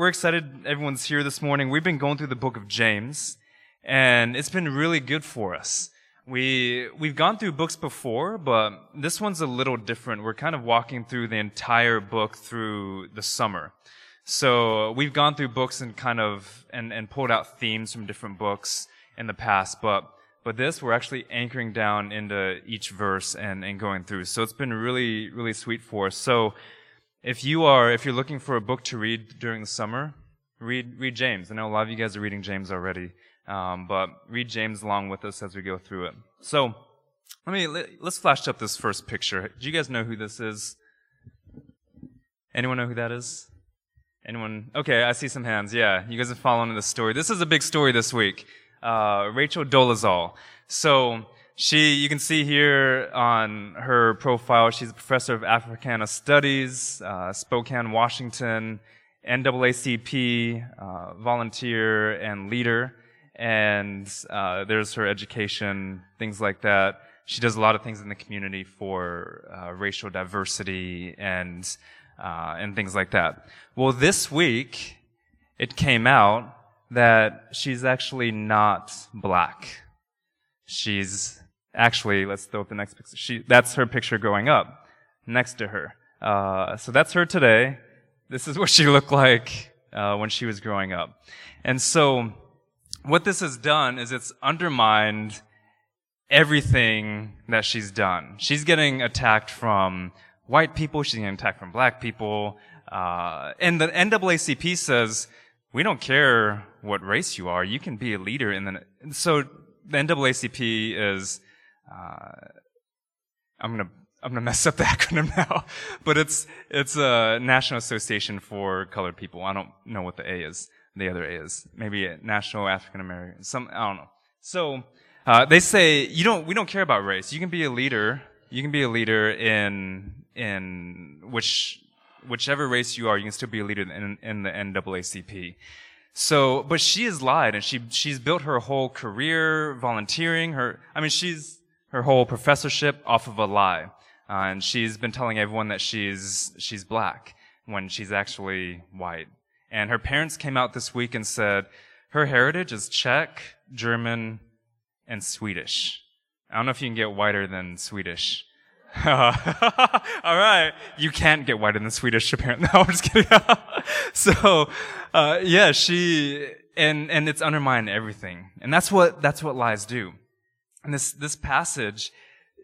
we're excited everyone's here this morning. We've been going through the book of James, and it's been really good for us. We, we've gone through books before, but this one's a little different. We're kind of walking through the entire book through the summer. So we've gone through books and kind of, and, and pulled out themes from different books in the past, but, but this, we're actually anchoring down into each verse and, and going through. So it's been really, really sweet for us. So if you are, if you're looking for a book to read during the summer, read, read James. I know a lot of you guys are reading James already. Um, but read James along with us as we go through it. So, let me, let, us flash up this first picture. Do you guys know who this is? Anyone know who that is? Anyone? Okay, I see some hands. Yeah, you guys are following the story. This is a big story this week. Uh, Rachel Dolezal. So, she, you can see here on her profile, she's a professor of Africana Studies, uh, Spokane, Washington, NAACP, uh, volunteer and leader and uh, there's her education, things like that. She does a lot of things in the community for uh, racial diversity and uh, and things like that. Well, this week it came out that she's actually not black. She's actually let's throw up the next picture. She that's her picture growing up next to her. Uh, so that's her today. This is what she looked like uh, when she was growing up, and so what this has done is it's undermined everything that she's done. She's getting attacked from white people, she's getting attacked from black people, uh, and the NAACP says, we don't care what race you are, you can be a leader in the, so the NAACP is, uh, I'm gonna, I'm gonna mess up the acronym now, but it's, it's a National Association for Colored People. I don't know what the A is the other A is. Maybe National African American. Some I don't know. So uh, they say you don't. We don't care about race. You can be a leader. You can be a leader in in which whichever race you are. You can still be a leader in, in the NAACP. So, but she has lied, and she she's built her whole career volunteering. Her, I mean, she's her whole professorship off of a lie, uh, and she's been telling everyone that she's she's black when she's actually white. And her parents came out this week and said, her heritage is Czech, German, and Swedish. I don't know if you can get whiter than Swedish. All right. You can't get whiter than Swedish, apparently. No, I'm just kidding. so, uh, yeah, she, and, and it's undermined everything. And that's what, that's what lies do. And this, this passage,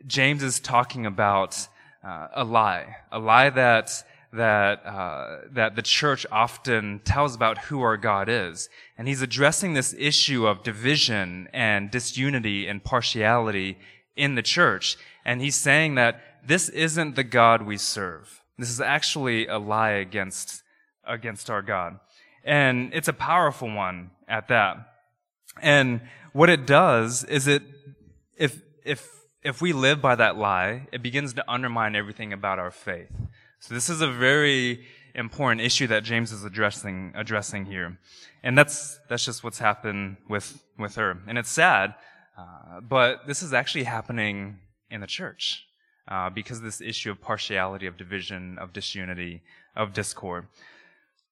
James is talking about uh, a lie. A lie that, that uh, that the church often tells about who our God is, and he's addressing this issue of division and disunity and partiality in the church, and he's saying that this isn't the God we serve. This is actually a lie against against our God, and it's a powerful one at that. And what it does is it if if if we live by that lie, it begins to undermine everything about our faith. So this is a very important issue that James is addressing, addressing here. And that's, that's just what's happened with, with her. And it's sad, uh, but this is actually happening in the church. Uh, because this issue of partiality, of division, of disunity, of discord.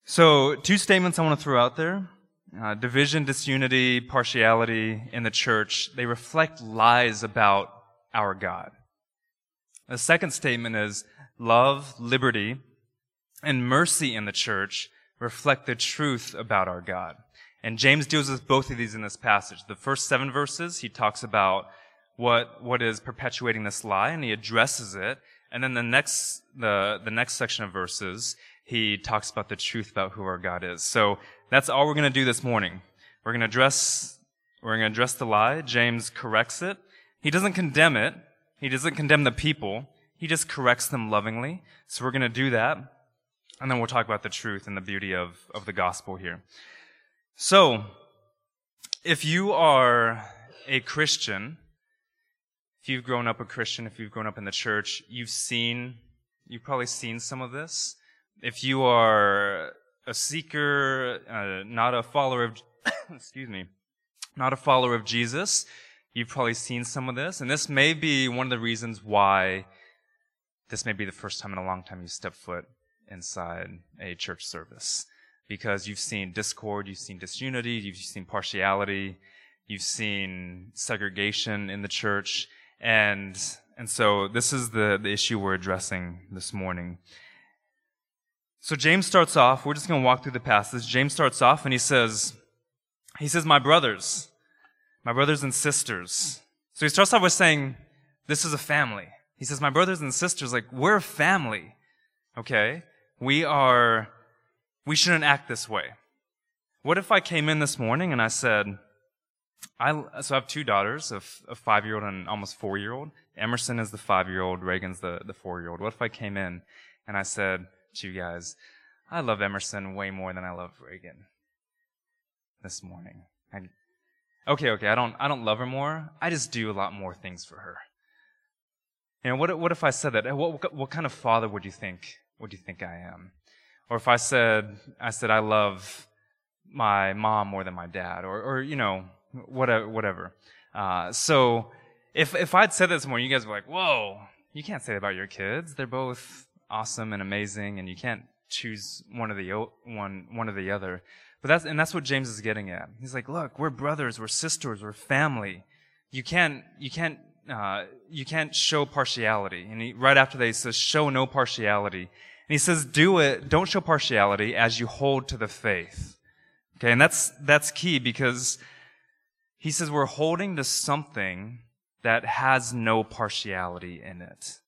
So, two statements I want to throw out there. Uh, division, disunity, partiality in the church, they reflect lies about our God. The second statement is love, liberty, and mercy in the church reflect the truth about our God. And James deals with both of these in this passage. The first seven verses, he talks about what, what is perpetuating this lie and he addresses it. And then the next, the, the next section of verses, he talks about the truth about who our God is. So that's all we're going to do this morning. We're going to address, we're going to address the lie. James corrects it. He doesn't condemn it. He doesn't condemn the people. He just corrects them lovingly. So we're going to do that. And then we'll talk about the truth and the beauty of, of the gospel here. So, if you are a Christian, if you've grown up a Christian, if you've grown up in the church, you've seen, you've probably seen some of this. If you are a seeker, uh, not a follower of, excuse me, not a follower of Jesus, you've probably seen some of this. And this may be one of the reasons why this may be the first time in a long time you step foot inside a church service. because you've seen discord, you've seen disunity, you've seen partiality, you've seen segregation in the church, and and so this is the, the issue we're addressing this morning. So James starts off, we're just going to walk through the passage. James starts off and he says, he says, my brothers, my brothers and sisters. So he starts off with saying, this is a family. He says, my brothers and sisters, like, we're a family. Okay? We are, we shouldn't act this way. What if I came in this morning and I said, I, so I have two daughters, a, a five year old and almost four year old. Emerson is the five year old, Reagan's the, the four year old. What if I came in and I said to you guys, I love Emerson way more than I love Reagan this morning? I, okay, okay, I don't, I don't love her more. I just do a lot more things for her. You know, what, what if I said that? What, what kind of father would you think, would you think I am? Or if I said, I said, I love my mom more than my dad, or, or, you know, whatever, whatever. Uh, so if, if I'd said this morning, you guys were like, whoa, you can't say that about your kids. They're both awesome and amazing, and you can't choose one or the, one, one or the other. But that's, and that's what James is getting at. He's like, look, we're brothers, we're sisters, we're family. You can't, you can't, uh, you can't show partiality. And he, right after that, he says, show no partiality. And he says, do it, don't show partiality as you hold to the faith. Okay, and that's, that's key because he says we're holding to something that has no partiality in it.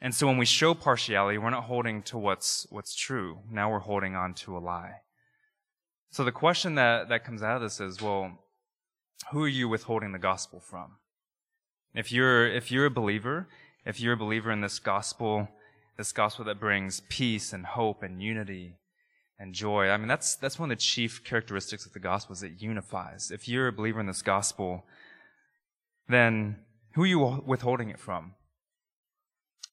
And so when we show partiality, we're not holding to what's, what's true. Now we're holding on to a lie. So the question that, that comes out of this is, well, who are you withholding the gospel from? If you're, if you're a believer, if you're a believer in this gospel, this gospel that brings peace and hope and unity and joy. I mean, that's, that's one of the chief characteristics of the gospel is it unifies. If you're a believer in this gospel, then who are you withholding it from?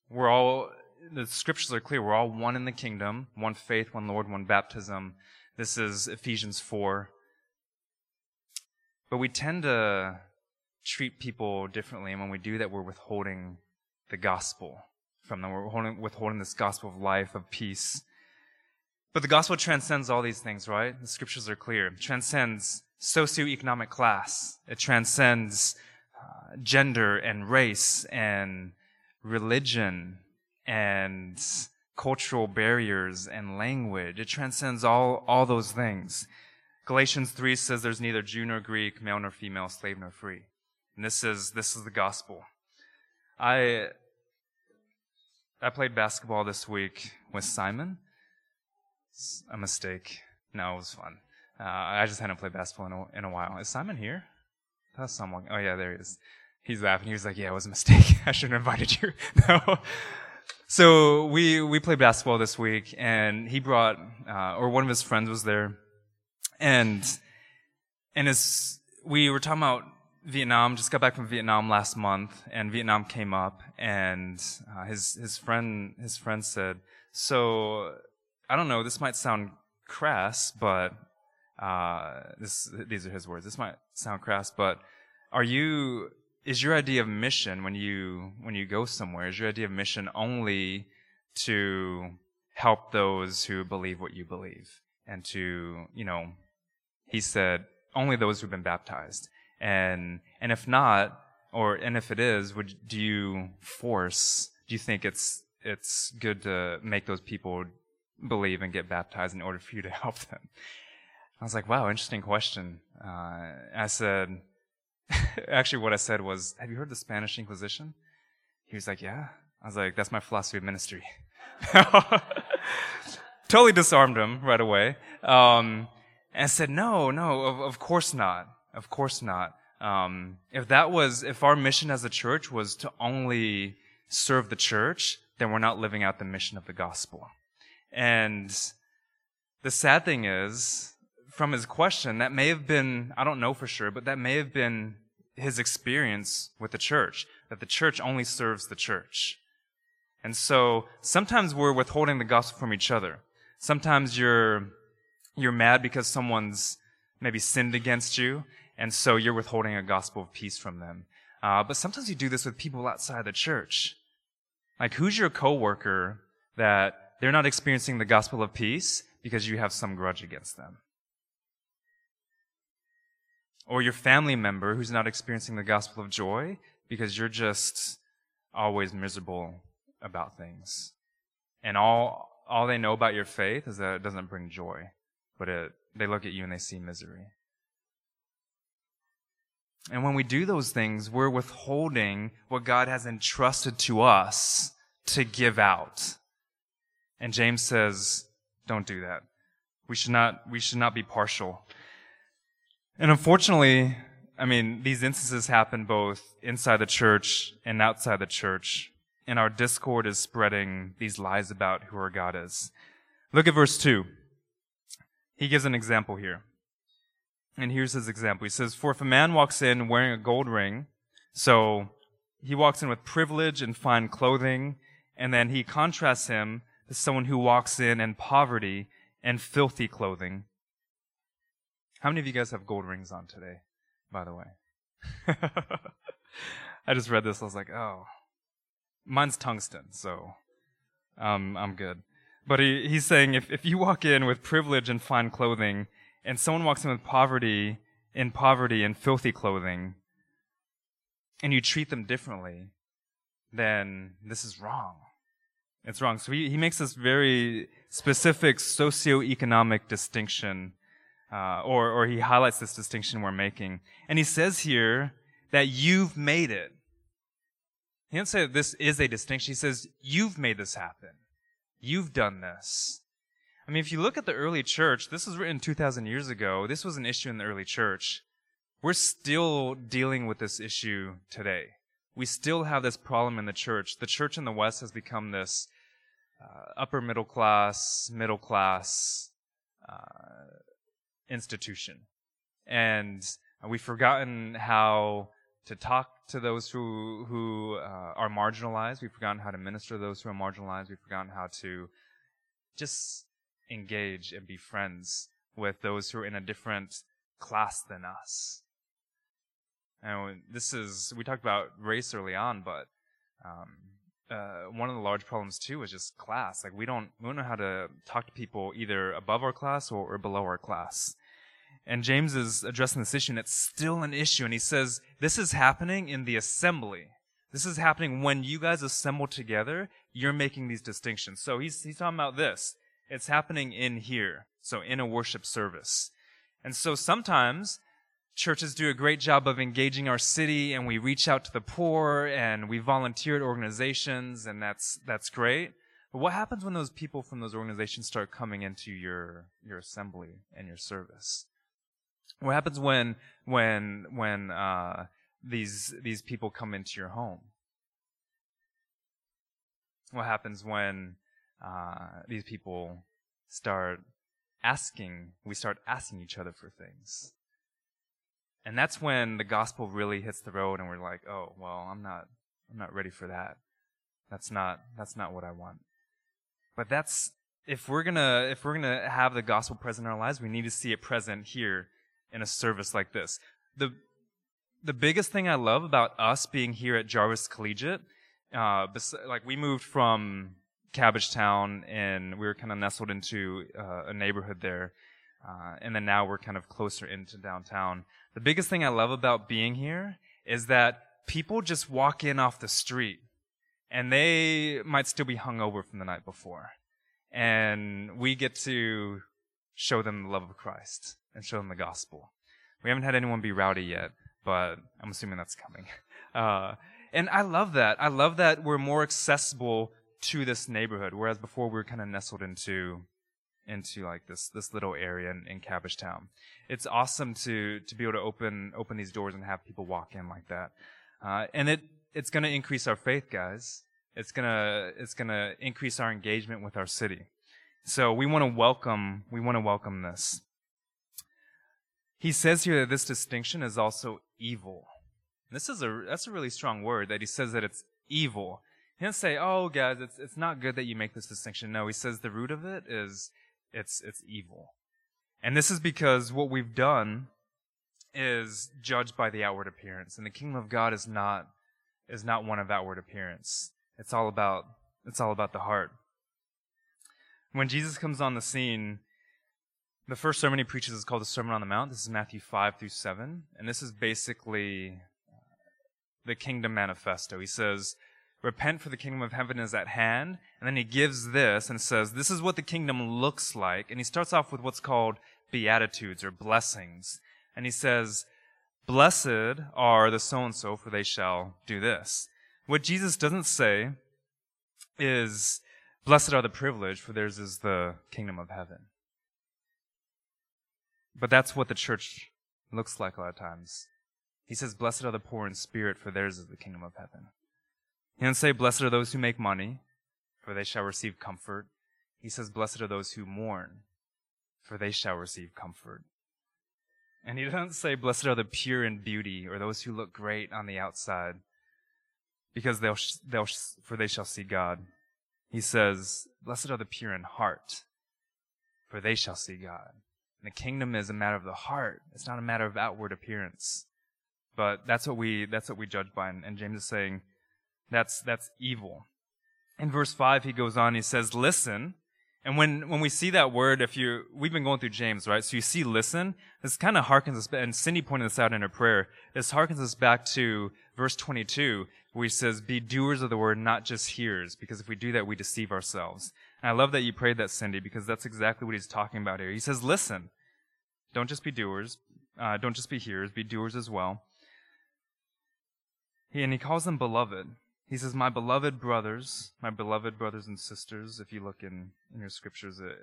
We're all, the scriptures are clear. We're all one in the kingdom, one faith, one Lord, one baptism. This is Ephesians 4. But we tend to treat people differently, and when we do that, we're withholding the gospel from them. We're withholding this gospel of life, of peace. But the gospel transcends all these things, right? The scriptures are clear. It transcends socioeconomic class. It transcends uh, gender and race and religion and cultural barriers and language. It transcends all, all those things. Galatians 3 says there's neither Jew nor Greek, male nor female, slave nor free. And this is, this is the gospel. I, I played basketball this week with Simon a mistake. No, it was fun. Uh, I just hadn't played basketball in a, in a while. Is Simon here? That's someone. Oh yeah, there he is. He's laughing. He was like, "Yeah, it was a mistake. I shouldn't have invited you." no. So we we played basketball this week, and he brought, uh, or one of his friends was there, and and as we were talking about Vietnam, just got back from Vietnam last month, and Vietnam came up, and uh, his his friend his friend said, "So I don't know, this might sound crass, but uh, this, these are his words. This might sound crass, but are you, is your idea of mission when you, when you go somewhere, is your idea of mission only to help those who believe what you believe? And to, you know, he said, only those who've been baptized. And, and if not, or, and if it is, would, do you force, do you think it's, it's good to make those people believe and get baptized in order for you to help them? I was like, wow, interesting question. Uh, I said, actually, what I said was, have you heard the Spanish Inquisition? He was like, yeah. I was like, that's my philosophy of ministry. totally disarmed him right away. Um, and said, no, no, of, of course not. Of course not. Um, if that was, if our mission as a church was to only serve the church, then we're not living out the mission of the gospel. And the sad thing is, from his question, that may have been, I don't know for sure, but that may have been his experience with the church, that the church only serves the church. And so sometimes we're withholding the gospel from each other. Sometimes you're, you're mad because someone's maybe sinned against you, and so you're withholding a gospel of peace from them. Uh, but sometimes you do this with people outside the church. Like, who's your coworker that they're not experiencing the gospel of peace because you have some grudge against them. Or your family member who's not experiencing the gospel of joy because you're just always miserable about things. And all, all they know about your faith is that it doesn't bring joy, but it, they look at you and they see misery. And when we do those things, we're withholding what God has entrusted to us to give out. And James says, don't do that. We should not, we should not be partial. And unfortunately, I mean, these instances happen both inside the church and outside the church. And our discord is spreading these lies about who our God is. Look at verse 2. He gives an example here. And here's his example. He says, For if a man walks in wearing a gold ring, so he walks in with privilege and fine clothing, and then he contrasts him to someone who walks in in poverty and filthy clothing. How many of you guys have gold rings on today, by the way? I just read this. I was like, oh, mine's tungsten, so um, I'm good. But he, he's saying if, if you walk in with privilege and fine clothing, and someone walks in with poverty, in poverty and filthy clothing, and you treat them differently, then this is wrong. It's wrong. So he, he makes this very specific socioeconomic distinction, uh, or, or he highlights this distinction we're making. And he says here that you've made it. He doesn't say that this is a distinction. He says, you've made this happen. You've done this. I mean, if you look at the early church, this was written 2,000 years ago. This was an issue in the early church. We're still dealing with this issue today. We still have this problem in the church. The church in the West has become this uh, upper middle class, middle class uh, institution. And we've forgotten how to talk to those who, who uh, are marginalized. We've forgotten how to minister to those who are marginalized. We've forgotten how to just engage and be friends with those who are in a different class than us. And this is, we talked about race early on, but um, uh, one of the large problems too is just class. Like we don't, we don't know how to talk to people either above our class or, or below our class. And James is addressing this issue, and it's still an issue. And he says, This is happening in the assembly. This is happening when you guys assemble together, you're making these distinctions. So he's, he's talking about this. It's happening in here. So in a worship service. And so sometimes churches do a great job of engaging our city and we reach out to the poor and we volunteer at organizations and that's, that's great. But what happens when those people from those organizations start coming into your, your assembly and your service? What happens when, when, when, uh, these, these people come into your home? What happens when uh, these people start asking, we start asking each other for things. And that's when the gospel really hits the road and we're like, oh, well, I'm not, I'm not ready for that. That's not, that's not what I want. But that's, if we're gonna, if we're gonna have the gospel present in our lives, we need to see it present here in a service like this. The, the biggest thing I love about us being here at Jarvis Collegiate, uh, like we moved from Cabbagetown, and we were kind of nestled into uh, a neighborhood there. Uh, and then now we're kind of closer into downtown. The biggest thing I love about being here is that people just walk in off the street, and they might still be hungover from the night before, and we get to show them the love of Christ and show them the gospel. We haven't had anyone be rowdy yet, but I'm assuming that's coming. Uh, and I love that. I love that we're more accessible to this neighborhood, whereas before we were kind of nestled into into like this this little area in, in Cabbagetown. It's awesome to to be able to open open these doors and have people walk in like that, uh, and it it's going to increase our faith, guys. It's gonna it's gonna increase our engagement with our city. So we want to welcome we want to welcome this. He says here that this distinction is also evil. this is a that's a really strong word that he says that it's evil. He doesn't say, "Oh, guys, it's it's not good that you make this distinction." No, he says the root of it is it's it's evil, and this is because what we've done is judged by the outward appearance, and the kingdom of God is not is not one of outward appearance. It's all about it's all about the heart. When Jesus comes on the scene, The first sermon he preaches is called the Sermon on the Mount. This is Matthew 5 through 7. And this is basically uh, the kingdom manifesto. He says, Repent for the kingdom of heaven is at hand. And then he gives this and says, This is what the kingdom looks like. And he starts off with what's called beatitudes or blessings. And he says, Blessed are the so and so, for they shall do this. What Jesus doesn't say is, Blessed are the privileged, for theirs is the kingdom of heaven. But that's what the church looks like a lot of times. He says, Blessed are the poor in spirit, for theirs is the kingdom of heaven. He doesn't say, Blessed are those who make money, for they shall receive comfort. He says, Blessed are those who mourn, for they shall receive comfort. And he doesn't say, Blessed are the pure in beauty, or those who look great on the outside, because they'll, they'll, for they shall see God. He says, Blessed are the pure in heart, for they shall see God. And the kingdom is a matter of the heart. It's not a matter of outward appearance. But that's what we, that's what we judge by. And, and James is saying, that's, that's evil. In verse 5, he goes on, he says, listen. And when, when we see that word, if you, we've been going through James, right? So you see listen, this kind of harkens us, and Cindy pointed this out in her prayer, this harkens us back to verse 22, where he says, be doers of the word, not just hearers, because if we do that, we deceive ourselves. And I love that you prayed that, Cindy, because that's exactly what he's talking about here. He says, listen, don't just be doers, uh, don't just be hearers, be doers as well. He, and he calls them beloved. He says, My beloved brothers, my beloved brothers and sisters, if you look in, in your scriptures, uh,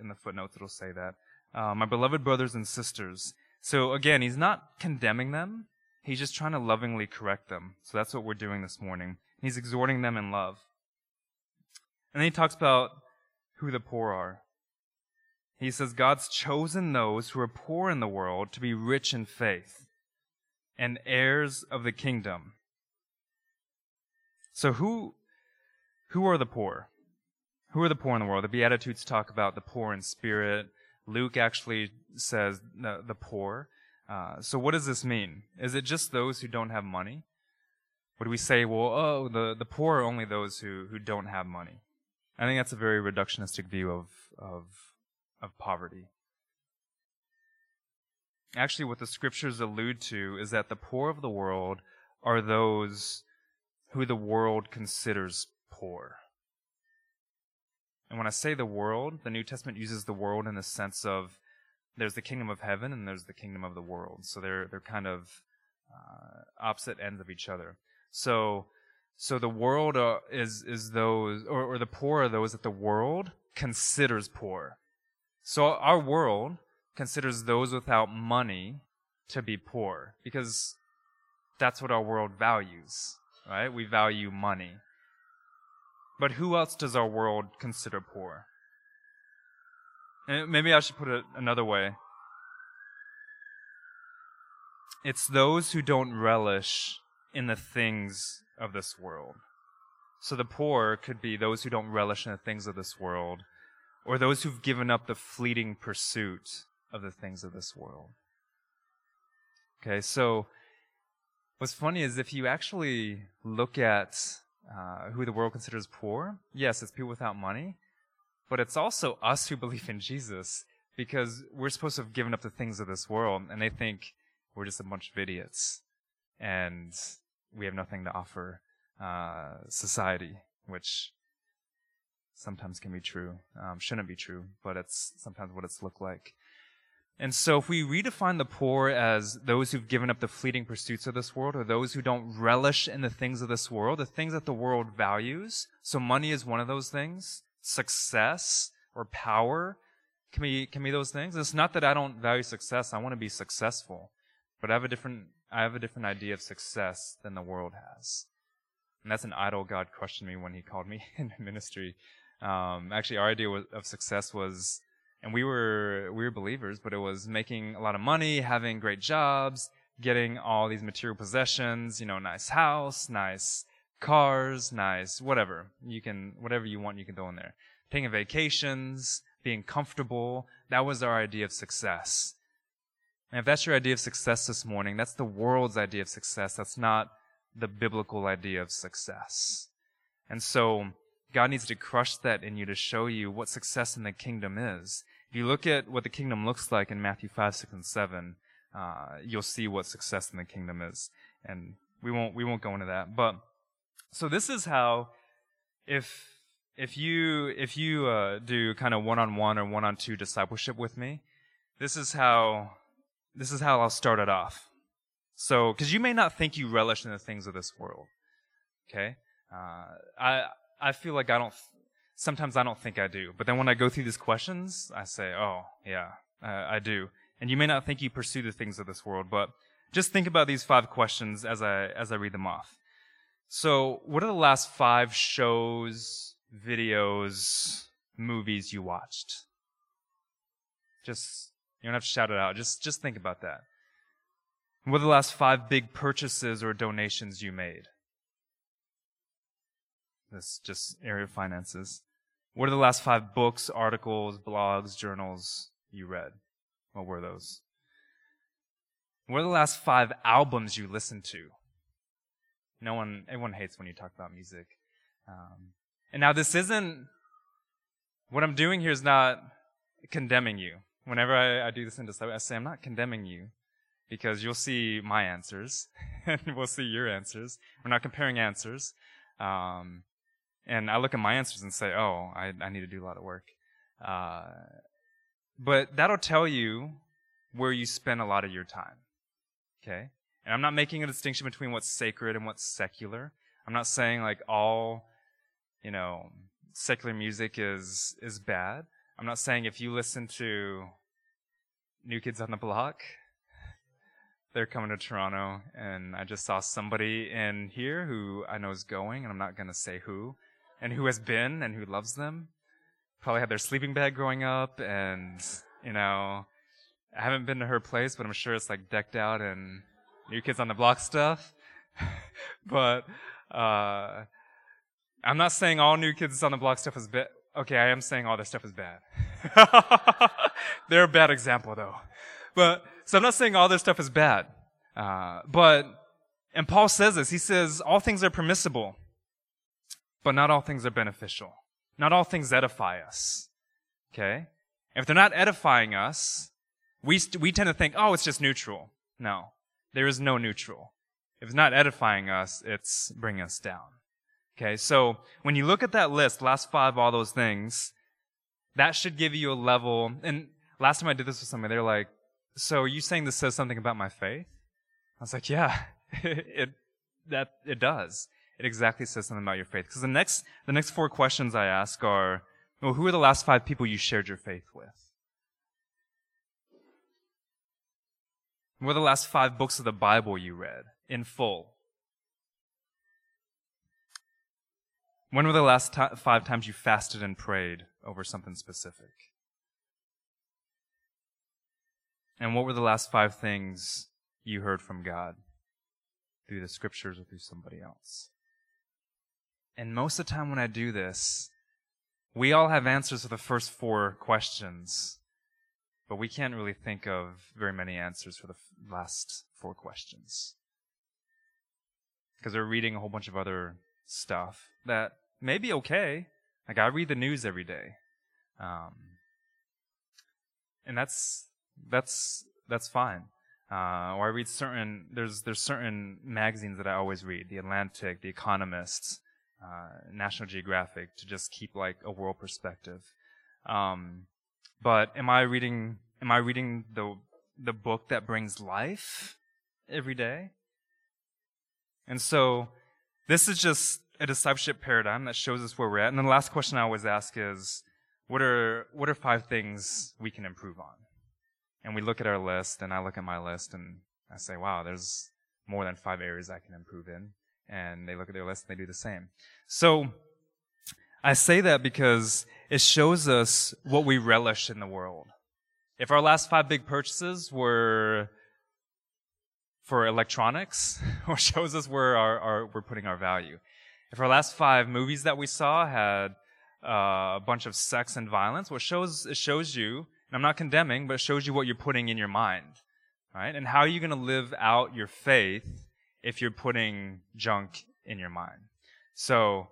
in the footnotes, it'll say that. Uh, my beloved brothers and sisters. So again, he's not condemning them. He's just trying to lovingly correct them. So that's what we're doing this morning. He's exhorting them in love. And then he talks about who the poor are. He says, God's chosen those who are poor in the world to be rich in faith and heirs of the kingdom so who who are the poor? Who are the poor in the world? The Beatitudes talk about the poor in spirit. Luke actually says the, the poor. Uh, so what does this mean? Is it just those who don't have money? Would we say, well, oh, the, the poor are only those who, who don't have money? I think that's a very reductionistic view of, of, of poverty. Actually, what the scriptures allude to is that the poor of the world are those who the world considers poor. And when I say the world, the New Testament uses the world in the sense of there's the kingdom of heaven and there's the kingdom of the world. So they're they're kind of uh, opposite ends of each other. So so the world uh, is is those or, or the poor are those that the world considers poor. So our world considers those without money to be poor because that's what our world values right? We value money. But who else does our world consider poor? And maybe I should put it another way. It's those who don't relish in the things of this world. So the poor could be those who don't relish in the things of this world, or those who've given up the fleeting pursuit of the things of this world. Okay, so What's funny is if you actually look at uh, who the world considers poor, yes, it's people without money, but it's also us who believe in Jesus because we're supposed to have given up the things of this world, and they think we're just a bunch of idiots and we have nothing to offer uh, society, which sometimes can be true, um, shouldn't be true, but it's sometimes what it's looked like. And so if we redefine the poor as those who've given up the fleeting pursuits of this world or those who don't relish in the things of this world, the things that the world values, so money is one of those things, success or power can be, can be those things. It's not that I don't value success. I want to be successful, but I have a different, I have a different idea of success than the world has. And that's an idol God questioned me when he called me into ministry. Um, actually, our idea of success was and we were we were believers, but it was making a lot of money, having great jobs, getting all these material possessions, you know, nice house, nice cars, nice whatever. You can whatever you want you can throw in there. Taking vacations, being comfortable, that was our idea of success. And if that's your idea of success this morning, that's the world's idea of success. That's not the biblical idea of success. And so God needs to crush that in you to show you what success in the kingdom is. If you look at what the kingdom looks like in Matthew 5, 6, and 7, uh, you'll see what success in the kingdom is. And we won't, we won't go into that. But, so this is how, if, if you, if you, uh, do kind of one-on-one or one-on-two discipleship with me, this is how, this is how I'll start it off. So, because you may not think you relish in the things of this world. Okay? Uh, I, I feel like I don't, sometimes I don't think I do. But then when I go through these questions, I say, oh, yeah, uh, I do. And you may not think you pursue the things of this world, but just think about these five questions as I, as I read them off. So, what are the last five shows, videos, movies you watched? Just, you don't have to shout it out. Just, just think about that. What are the last five big purchases or donations you made? That's just area of finances. What are the last five books, articles, blogs, journals you read? What were those? What are the last five albums you listened to? No one, everyone hates when you talk about music. Um, and now this isn't, what I'm doing here is not condemning you. Whenever I, I do this in disciple, I say, I'm not condemning you because you'll see my answers and we'll see your answers. We're not comparing answers. Um, and I look at my answers and say, oh, I, I need to do a lot of work. Uh, but that'll tell you where you spend a lot of your time. Okay? And I'm not making a distinction between what's sacred and what's secular. I'm not saying like all, you know, secular music is, is bad. I'm not saying if you listen to New Kids on the Block, they're coming to Toronto, and I just saw somebody in here who I know is going, and I'm not going to say who, and who has been and who loves them. Probably had their sleeping bag growing up, and, you know, I haven't been to her place, but I'm sure it's like decked out in New Kids on the Block stuff. but, uh, I'm not saying all New Kids on the Block stuff is bad. Okay, I am saying all this stuff is bad. They're a bad example though. But, so I'm not saying all this stuff is bad. Uh, but, and Paul says this, he says, all things are permissible, but not all things are beneficial. Not all things edify us. Okay? If they're not edifying us, we, st- we tend to think, oh, it's just neutral. No. There is no neutral. If it's not edifying us, it's bringing us down. Okay, so when you look at that list, last five, all those things, that should give you a level. And last time I did this with somebody, they're like, so are you saying this says something about my faith? I was like, yeah, it, that, it does. It exactly says something about your faith. Because the next, the next four questions I ask are, well, who are the last five people you shared your faith with? What are the last five books of the Bible you read in full? When were the last t- five times you fasted and prayed over something specific? And what were the last five things you heard from God through the scriptures or through somebody else? And most of the time when I do this, we all have answers to the first four questions, but we can't really think of very many answers for the last four questions. Because we're reading a whole bunch of other stuff that may be okay. Like I read the news every day. Um, and that's, that's, that's fine. Uh, or I read certain, there's, there's certain magazines that I always read. The Atlantic, The Economist, uh, National Geographic to just keep like a world perspective. Um, but am I reading? Am I reading the the book that brings life every day? And so, this is just a discipleship paradigm that shows us where we're at. And then the last question I always ask is, what are what are five things we can improve on? And we look at our list, and I look at my list, and I say, wow, there's more than five areas I can improve in and they look at their list and they do the same. So I say that because it shows us what we relish in the world. If our last five big purchases were for electronics, or shows us where our, our, we're putting our value. If our last five movies that we saw had uh, a bunch of sex and violence, what shows it shows you, and I'm not condemning, but it shows you what you're putting in your mind, right? And how are you going to live out your faith if you're putting junk in your mind. So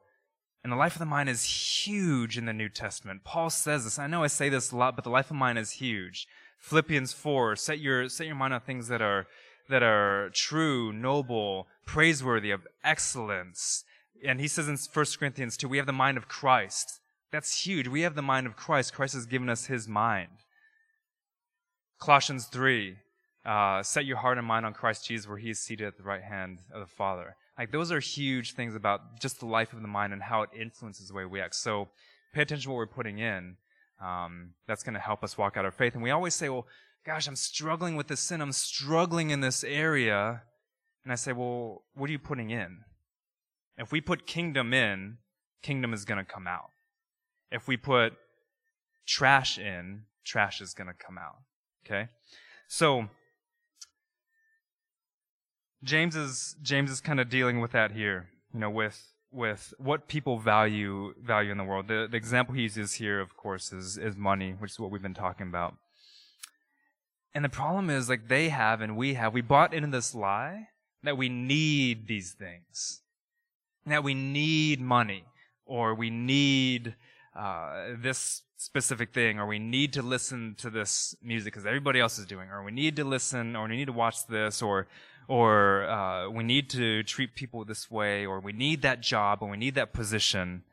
And the life of the mind is huge in the New Testament. Paul says this. I know I say this a lot, but the life of mind is huge. Philippians 4, set your, set your mind on things that are, that are true, noble, praiseworthy, of excellence. And he says in 1 Corinthians 2, we have the mind of Christ. That's huge. We have the mind of Christ. Christ has given us his mind. Colossians 3, uh, set your heart and mind on Christ Jesus where he is seated at the right hand of the Father. Like those are huge things about just the life of the mind and how it influences the way we act. So pay attention to what we're putting in. Um, that's going to help us walk out our faith. And we always say, well, gosh, I'm struggling with this sin. I'm struggling in this area. And I say, well, what are you putting in? If we put kingdom in, kingdom is going to come out. If we put trash in, trash is going to come out. Okay? So, James is James is kind of dealing with that here, you know, with with what people value value in the world. The, the example he uses here, of course, is is money, which is what we've been talking about. And the problem is, like they have and we have, we bought into this lie that we need these things, that we need money, or we need uh, this specific thing, or we need to listen to this music because everybody else is doing, or we need to listen, or we need to watch this, or or uh, we need to treat people this way, or we need that job, or we need that position.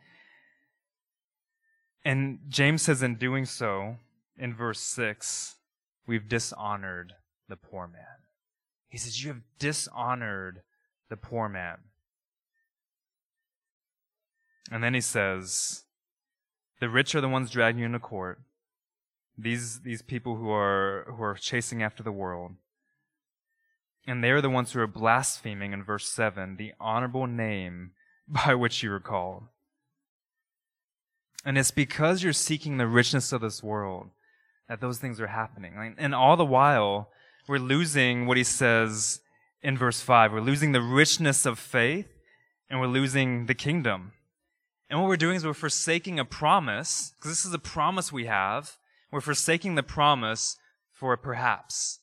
And James says, in doing so, in verse 6, we've dishonored the poor man. He says, You have dishonored the poor man. And then he says, The rich are the ones dragging you into court. These, these people who are, who are chasing after the world. And they are the ones who are blaspheming in verse 7, the honorable name by which you are called. And it's because you're seeking the richness of this world that those things are happening. And all the while, we're losing what he says in verse 5. We're losing the richness of faith and we're losing the kingdom. And what we're doing is we're forsaking a promise, because this is a promise we have. We're forsaking the promise for perhaps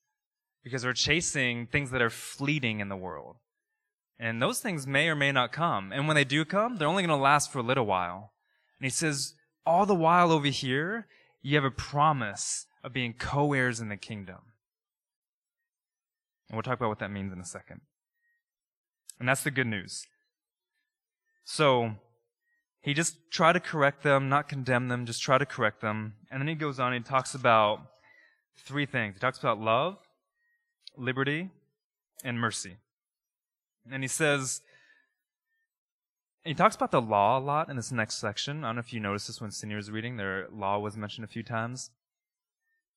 because we're chasing things that are fleeting in the world. And those things may or may not come. And when they do come, they're only going to last for a little while. And he says, all the while over here, you have a promise of being co heirs in the kingdom. And we'll talk about what that means in a second. And that's the good news. So, he just tried to correct them, not condemn them, just try to correct them. And then he goes on and he talks about three things. He talks about love, liberty, and mercy. And he says, he talks about the law a lot in this next section. I don't know if you noticed this when Senior was reading. Their law was mentioned a few times.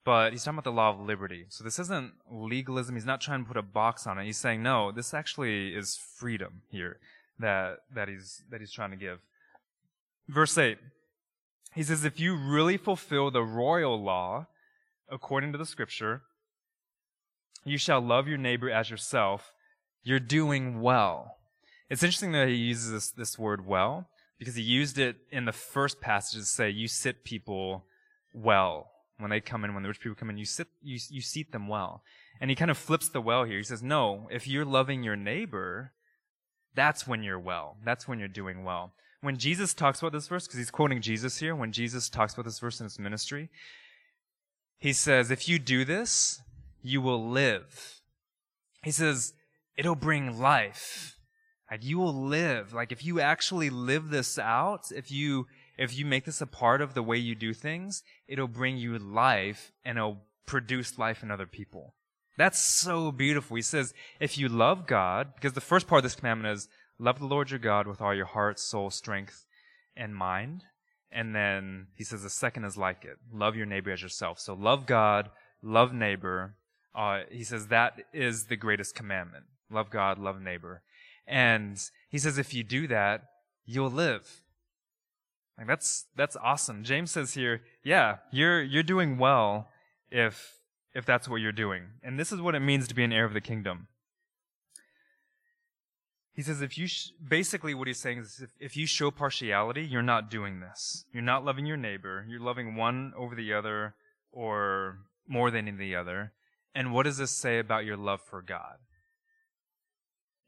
But he's talking about the law of liberty. So this isn't legalism. He's not trying to put a box on it. He's saying, no, this actually is freedom here that, that he's, that he's trying to give. Verse 8. He says, if you really fulfill the royal law according to the scripture, you shall love your neighbor as yourself. You're doing well. It's interesting that he uses this, this word well because he used it in the first passage to say, you sit people well. When they come in, when the rich people come in, you sit, you, you seat them well. And he kind of flips the well here. He says, no, if you're loving your neighbor, that's when you're well. That's when you're doing well. When Jesus talks about this verse, because he's quoting Jesus here, when Jesus talks about this verse in his ministry, he says, if you do this, you will live. He says, it'll bring life. Like you will live. Like if you actually live this out, if you, if you make this a part of the way you do things, it'll bring you life and it'll produce life in other people. That's so beautiful. He says, if you love God, because the first part of this commandment is love the Lord your God with all your heart, soul, strength, and mind. And then he says the second is like it. Love your neighbor as yourself. So love God, love neighbor, uh, he says that is the greatest commandment. Love God, love neighbor. And he says if you do that, you'll live. Like that's that's awesome. James says here, yeah, you're you're doing well if if that's what you're doing. And this is what it means to be an heir of the kingdom. He says if you sh- basically what he's saying is if, if you show partiality, you're not doing this. You're not loving your neighbor. You're loving one over the other or more than the other. And what does this say about your love for God?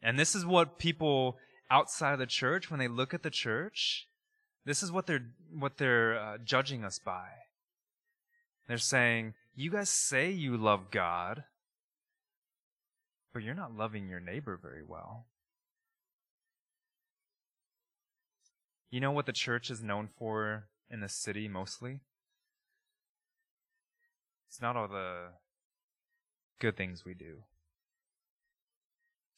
And this is what people outside of the church, when they look at the church, This is what they're what they're uh, judging us by. They're saying, "You guys say you love God, but you're not loving your neighbor very well." You know what the church is known for in the city mostly? It's not all the good things we do.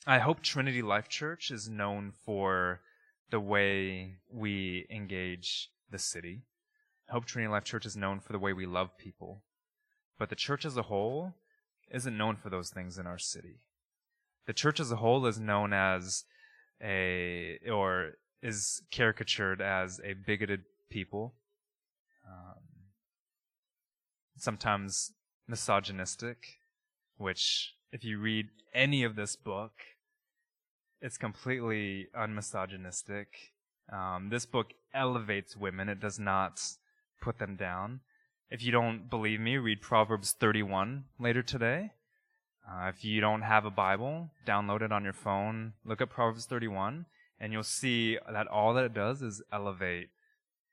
I hope Trinity Life Church is known for the way we engage the city. I hope Trinity Life Church is known for the way we love people. But the church as a whole isn't known for those things in our city. The church as a whole is known as a, or is caricatured as a bigoted people, um, sometimes misogynistic, which, if you read any of this book, it's completely unmisogynistic. Um, this book elevates women, it does not put them down. If you don't believe me, read Proverbs 31 later today. Uh, if you don't have a Bible, download it on your phone, look at Proverbs 31, and you'll see that all that it does is elevate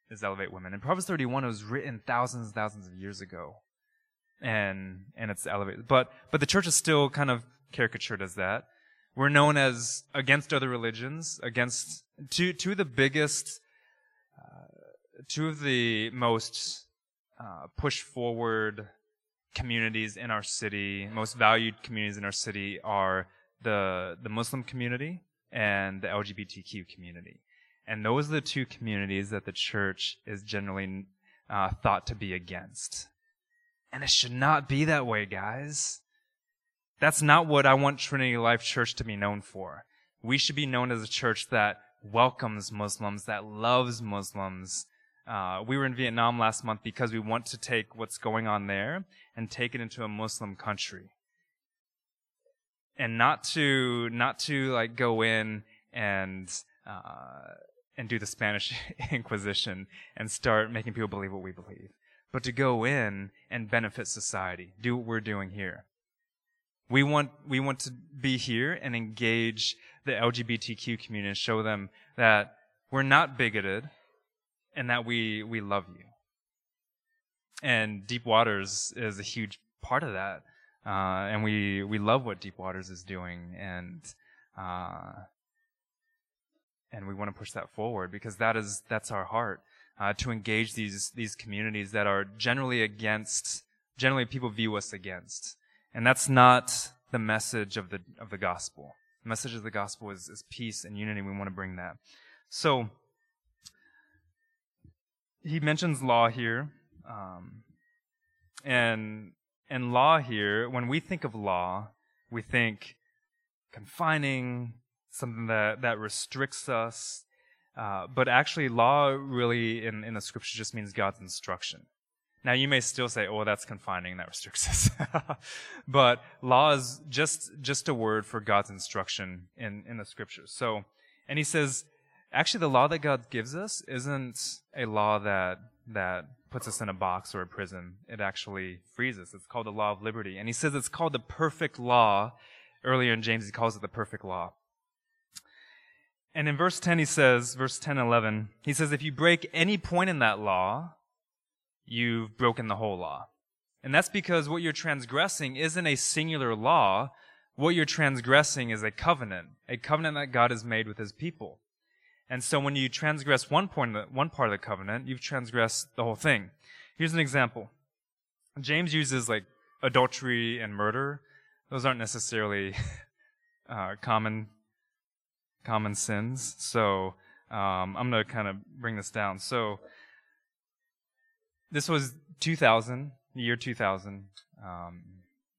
is elevate women. And Proverbs 31 was written thousands and thousands of years ago. And and it's elevated. But but the church is still kind of caricatured as that. We're known as against other religions, against two two of the biggest, uh, two of the most uh, push forward communities in our city, most valued communities in our city are the the Muslim community and the LGBTQ community. And those are the two communities that the church is generally uh, thought to be against. And it should not be that way, guys. That's not what I want Trinity Life Church to be known for. We should be known as a church that welcomes Muslims, that loves Muslims. Uh, we were in Vietnam last month because we want to take what's going on there and take it into a Muslim country. And not to, not to like go in and, uh, and do the Spanish Inquisition and start making people believe what we believe, but to go in and benefit society, do what we're doing here. We want, we want to be here and engage the LGBTQ community and show them that we're not bigoted and that we, we love you. And Deep Waters is a huge part of that. Uh, and we, we love what Deep Waters is doing and, uh, and we want to push that forward because that is, that's our heart. Uh, to engage these, these communities that are generally against, generally people view us against. And that's not the message of the, of the gospel. The message of the gospel is, is peace and unity. We want to bring that. So, he mentions law here. Um, and, and law here, when we think of law, we think confining, something that, that restricts us. Uh, but actually, law really in, in the scripture just means God's instruction. Now you may still say, "Oh, that's confining. That restricts us." but law is just just a word for God's instruction in in the scriptures. So, and he says, actually, the law that God gives us isn't a law that that puts us in a box or a prison. It actually frees us. It's called the law of liberty, and he says it's called the perfect law. Earlier in James, he calls it the perfect law. And in verse 10, he says, verse 10 and 11, he says, if you break any point in that law, you've broken the whole law. And that's because what you're transgressing isn't a singular law. What you're transgressing is a covenant, a covenant that God has made with his people. And so when you transgress one point, one part of the covenant, you've transgressed the whole thing. Here's an example. James uses like adultery and murder. Those aren't necessarily uh, common common sins. So um, I'm going to kind of bring this down. So this was 2000, the year 2000. Um,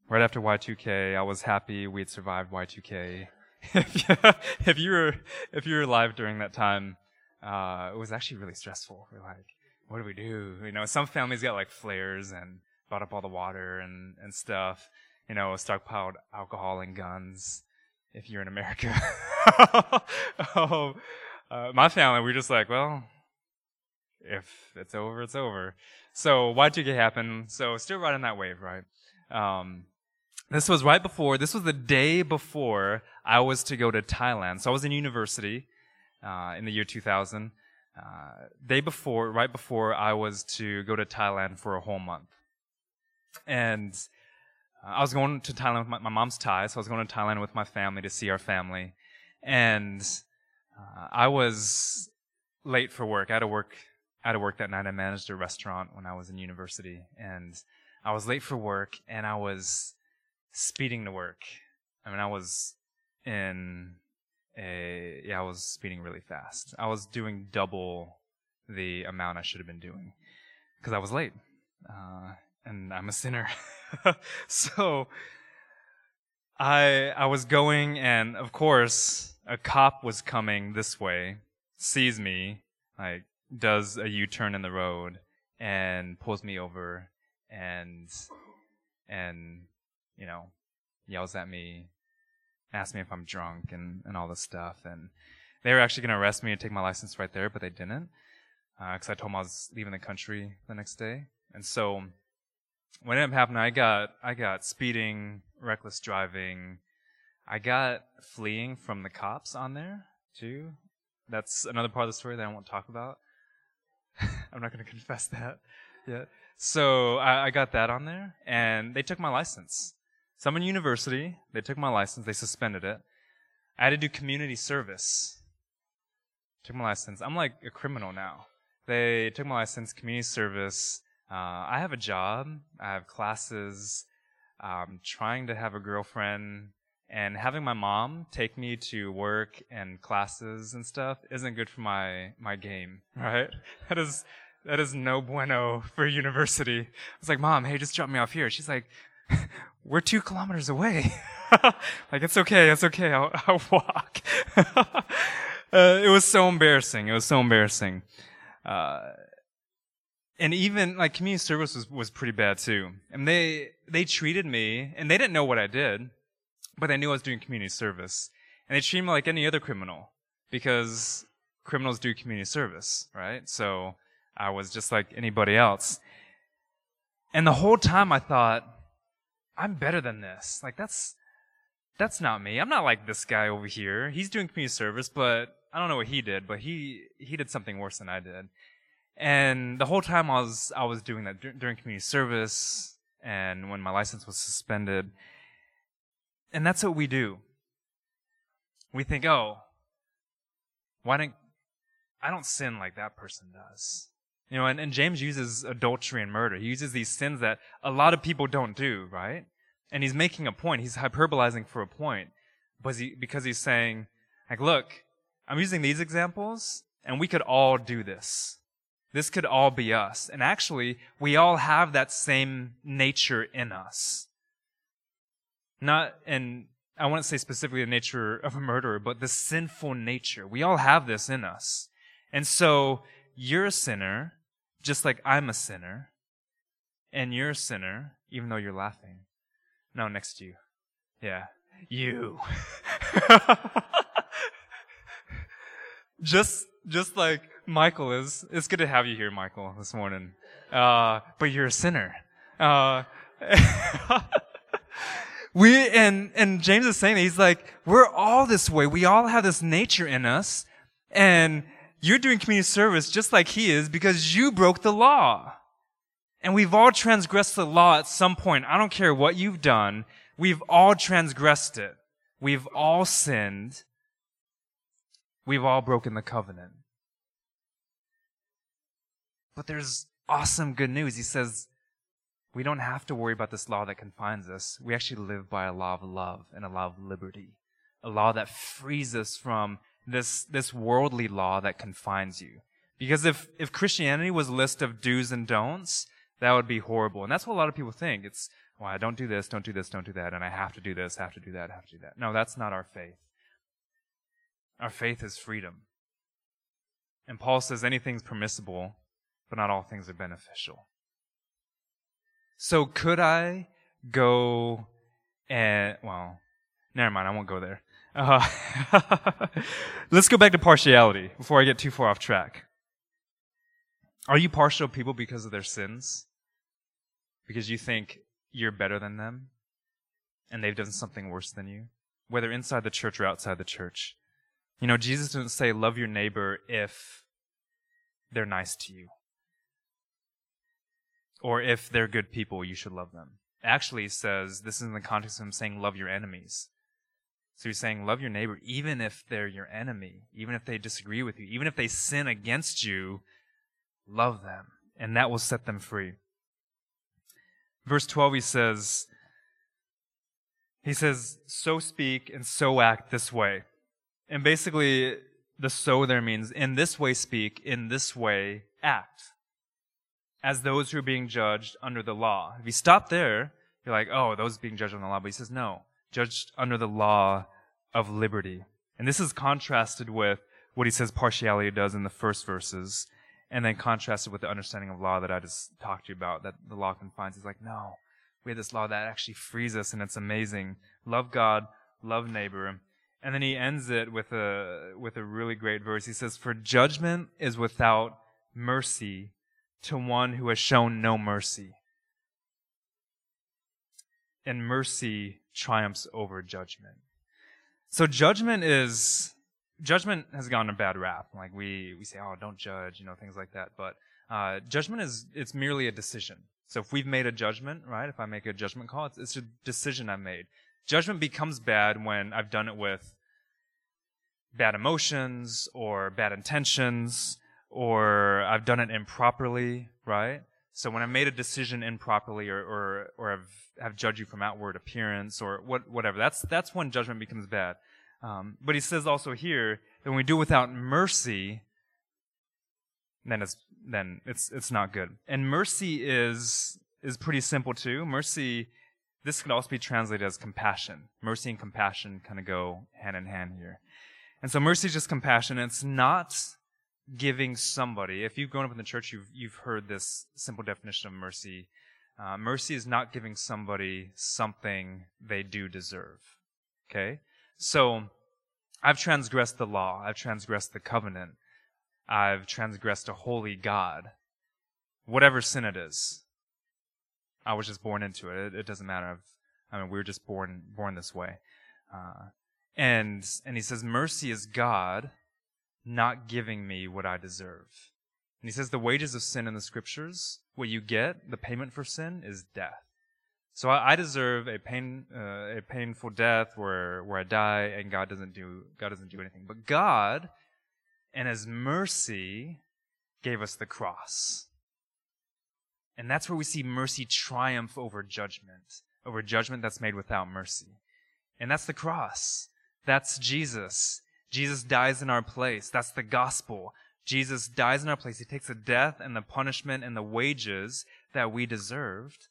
right after Y2K, I was happy we had survived Y2K. if you were if you were alive during that time, uh, it was actually really stressful. We're like, what do we do? You know, some families got like flares and bought up all the water and and stuff. You know, stockpiled alcohol and guns if you're in America. oh, uh, my family, we're just like, well, if it's over, it's over. So Y2K happened. So still riding that wave, right? Um, this was right before, this was the day before I was to go to Thailand. So I was in university, uh, in the year 2000. uh, day before, right before I was to go to Thailand for a whole month. And uh, I was going to Thailand with my, my, mom's Thai, so I was going to Thailand with my family to see our family. And uh, I was late for work. I had to work, I had to work that night. I managed a restaurant when I was in university. And I was late for work and I was speeding to work. I mean, I was in a, yeah, I was speeding really fast. I was doing double the amount I should have been doing because I was late. Uh, and I'm a sinner. so I I was going and of course a cop was coming this way, sees me, like does a U-turn in the road and pulls me over and and you know yells at me, asks me if I'm drunk and and all this stuff and they were actually going to arrest me and take my license right there, but they didn't because uh, I told them I was leaving the country the next day. And so what ended up happening, I got I got speeding, reckless driving. I got fleeing from the cops on there too. That's another part of the story that I won't talk about. I'm not going to confess that yet. So I, I, got that on there, and they took my license. So I'm in university. They took my license. They suspended it. I had to do community service. Took my license. I'm like a criminal now. They took my license, community service. Uh, I have a job. I have classes. Um, trying to have a girlfriend and having my mom take me to work and classes and stuff isn't good for my my game, right? That is that is no bueno for university. I was like, Mom, hey, just drop me off here. She's like, We're two kilometers away. like it's okay, it's okay. I'll, I'll walk. uh, it was so embarrassing. It was so embarrassing. Uh, and even like community service was, was pretty bad too. And they they treated me, and they didn't know what I did, but they knew I was doing community service, and they treated me like any other criminal because criminals do community service, right? So I was just like anybody else. And the whole time I thought, I'm better than this. Like that's that's not me. I'm not like this guy over here. He's doing community service, but I don't know what he did, but he he did something worse than I did. And the whole time I was I was doing that during community service and when my license was suspended. And that's what we do. We think, "Oh, why don't I don't sin like that person does." You know, and, and James uses adultery and murder. He uses these sins that a lot of people don't do, right? And he's making a point. He's hyperbolizing for a point. But he, because he's saying, like, look, I'm using these examples, and we could all do this. This could all be us. And actually, we all have that same nature in us. Not, and I to say specifically the nature of a murderer, but the sinful nature. We all have this in us. And so, you're a sinner, just like I'm a sinner. And you're a sinner, even though you're laughing. No, next to you. Yeah. You. just, just like Michael is. It's good to have you here, Michael, this morning. Uh, but you're a sinner. Uh, we, and, and James is saying, he's like, we're all this way. We all have this nature in us. And you're doing community service just like he is because you broke the law. And we've all transgressed the law at some point. I don't care what you've done. We've all transgressed it. We've all sinned. We've all broken the covenant. But there's awesome good news. He says, we don't have to worry about this law that confines us. We actually live by a law of love and a law of liberty, a law that frees us from this, this worldly law that confines you. Because if, if Christianity was a list of do's and don'ts, that would be horrible. And that's what a lot of people think. It's, well, I don't do this, don't do this, don't do that, and I have to do this, have to do that, have to do that. No, that's not our faith. Our faith is freedom. And Paul says anything's permissible but not all things are beneficial. So could I go and, well, never mind, I won't go there. Uh, let's go back to partiality before I get too far off track. Are you partial people because of their sins? Because you think you're better than them? And they've done something worse than you? Whether inside the church or outside the church. You know, Jesus didn't say, love your neighbor if they're nice to you. Or if they're good people, you should love them. Actually he says this is in the context of him saying love your enemies. So he's saying love your neighbor even if they're your enemy, even if they disagree with you, even if they sin against you, love them, and that will set them free. Verse 12 he says he says so speak and so act this way. And basically the so there means in this way speak, in this way act. As those who are being judged under the law. If you stop there, you're like, oh, those being judged under the law. But he says, no, judged under the law of liberty. And this is contrasted with what he says partiality does in the first verses, and then contrasted with the understanding of law that I just talked to you about, that the law confines. He's like, no, we have this law that actually frees us, and it's amazing. Love God, love neighbor. And then he ends it with a, with a really great verse. He says, For judgment is without mercy to one who has shown no mercy. And mercy triumphs over judgment. So judgment is, judgment has gotten a bad rap. Like we, we say, oh, don't judge, you know, things like that. But, uh, judgment is, it's merely a decision. So if we've made a judgment, right? If I make a judgment call, it's, it's a decision I've made. Judgment becomes bad when I've done it with bad emotions or bad intentions or I've done it improperly, right? So when I made a decision improperly or, or, or have, have judged you from outward appearance or what, whatever, that's, that's when judgment becomes bad. Um, but he says also here that when we do without mercy, then it's, then it's, it's not good. And mercy is, is pretty simple too. Mercy, this could also be translated as compassion. Mercy and compassion kind of go hand in hand here. And so mercy is just compassion. It's not giving somebody. If you've grown up in the church, you've you've heard this simple definition of mercy. Uh, mercy is not giving somebody something they do deserve. Okay, so I've transgressed the law. I've transgressed the covenant. I've transgressed a holy God. Whatever sin it is, I was just born into it. It, it doesn't matter. I've, I mean, we were just born born this way. Uh, and, and he says, mercy is God not giving me what I deserve. And he says the wages of sin in the scriptures, what you get, the payment for sin is death. So I, I deserve a pain, uh, a painful death where, where I die and God doesn't do, God doesn't do anything. But God, in His mercy, gave us the cross. And that's where we see mercy triumph over judgment, over judgment that's made without mercy. And that's the cross. That's Jesus. Jesus dies in our place. That's the gospel. Jesus dies in our place. He takes the death and the punishment and the wages that we deserved,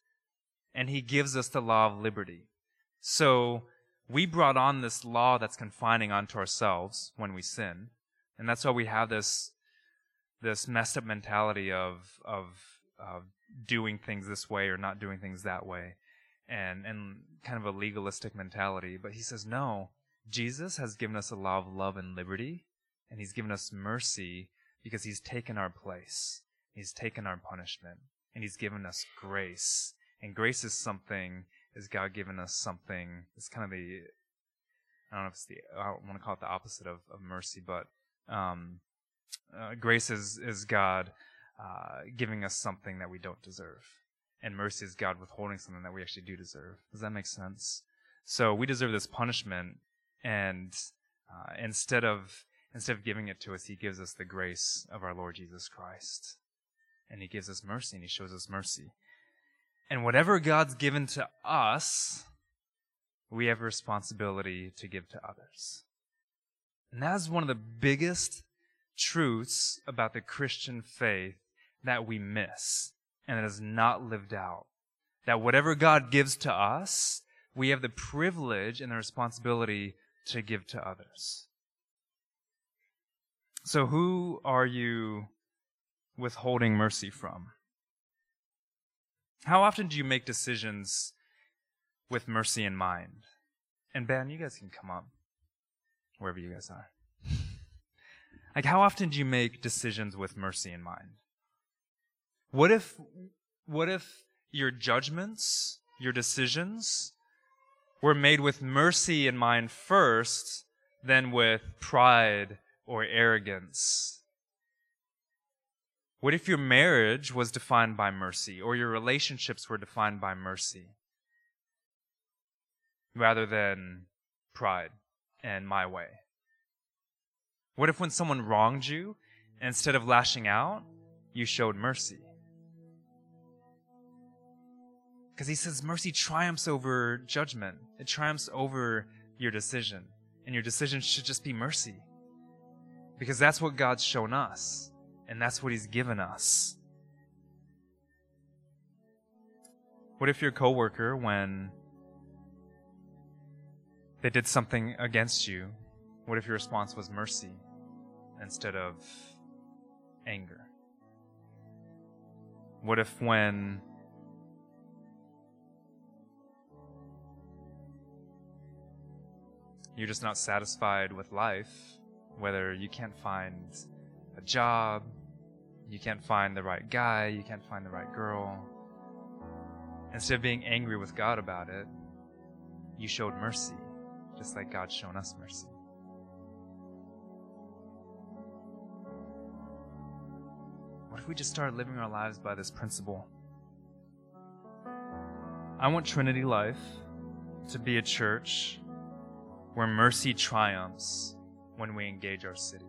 and he gives us the law of liberty. So we brought on this law that's confining onto ourselves when we sin, and that's why we have this this messed up mentality of of of doing things this way or not doing things that way, and and kind of a legalistic mentality. But he says no Jesus has given us a law of love and liberty, and he's given us mercy because he's taken our place. He's taken our punishment, and he's given us grace. And grace is something, is God given us something, it's kind of the, I don't know if it's the, I don't want to call it the opposite of, of mercy, but um, uh, grace is, is God uh, giving us something that we don't deserve. And mercy is God withholding something that we actually do deserve. Does that make sense? So we deserve this punishment, and uh, instead of instead of giving it to us, He gives us the grace of our Lord Jesus Christ, and He gives us mercy, and He shows us mercy. And whatever God's given to us, we have a responsibility to give to others. And that is one of the biggest truths about the Christian faith that we miss and that is not lived out. That whatever God gives to us, we have the privilege and the responsibility to give to others. So, who are you withholding mercy from? How often do you make decisions with mercy in mind? And Ben, you guys can come up wherever you guys are. like, how often do you make decisions with mercy in mind? What if, what if your judgments, your decisions, were made with mercy in mind first, then with pride or arrogance. What if your marriage was defined by mercy or your relationships were defined by mercy rather than pride and my way? What if when someone wronged you, instead of lashing out, you showed mercy? Because he says mercy triumphs over judgment. It triumphs over your decision. And your decision should just be mercy. Because that's what God's shown us. And that's what he's given us. What if your coworker, when they did something against you, what if your response was mercy instead of anger? What if when you're just not satisfied with life, whether you can't find a job, you can't find the right guy, you can't find the right girl. Instead of being angry with God about it, you showed mercy, just like God's shown us mercy. What if we just started living our lives by this principle? I want Trinity Life to be a church where mercy triumphs when we engage our city.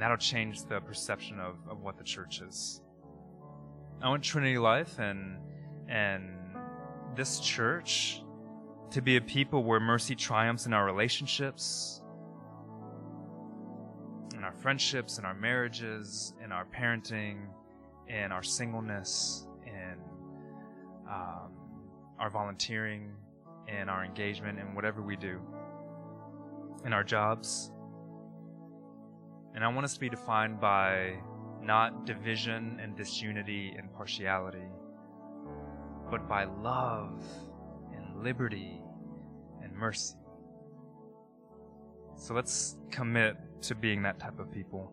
And that'll change the perception of, of what the church is. I want Trinity Life and and this church to be a people where mercy triumphs in our relationships, in our friendships, in our marriages, in our parenting, in our singleness, in um, our volunteering, in our engagement in whatever we do, in our jobs. And I want us to be defined by not division and disunity and partiality, but by love and liberty and mercy. So let's commit to being that type of people.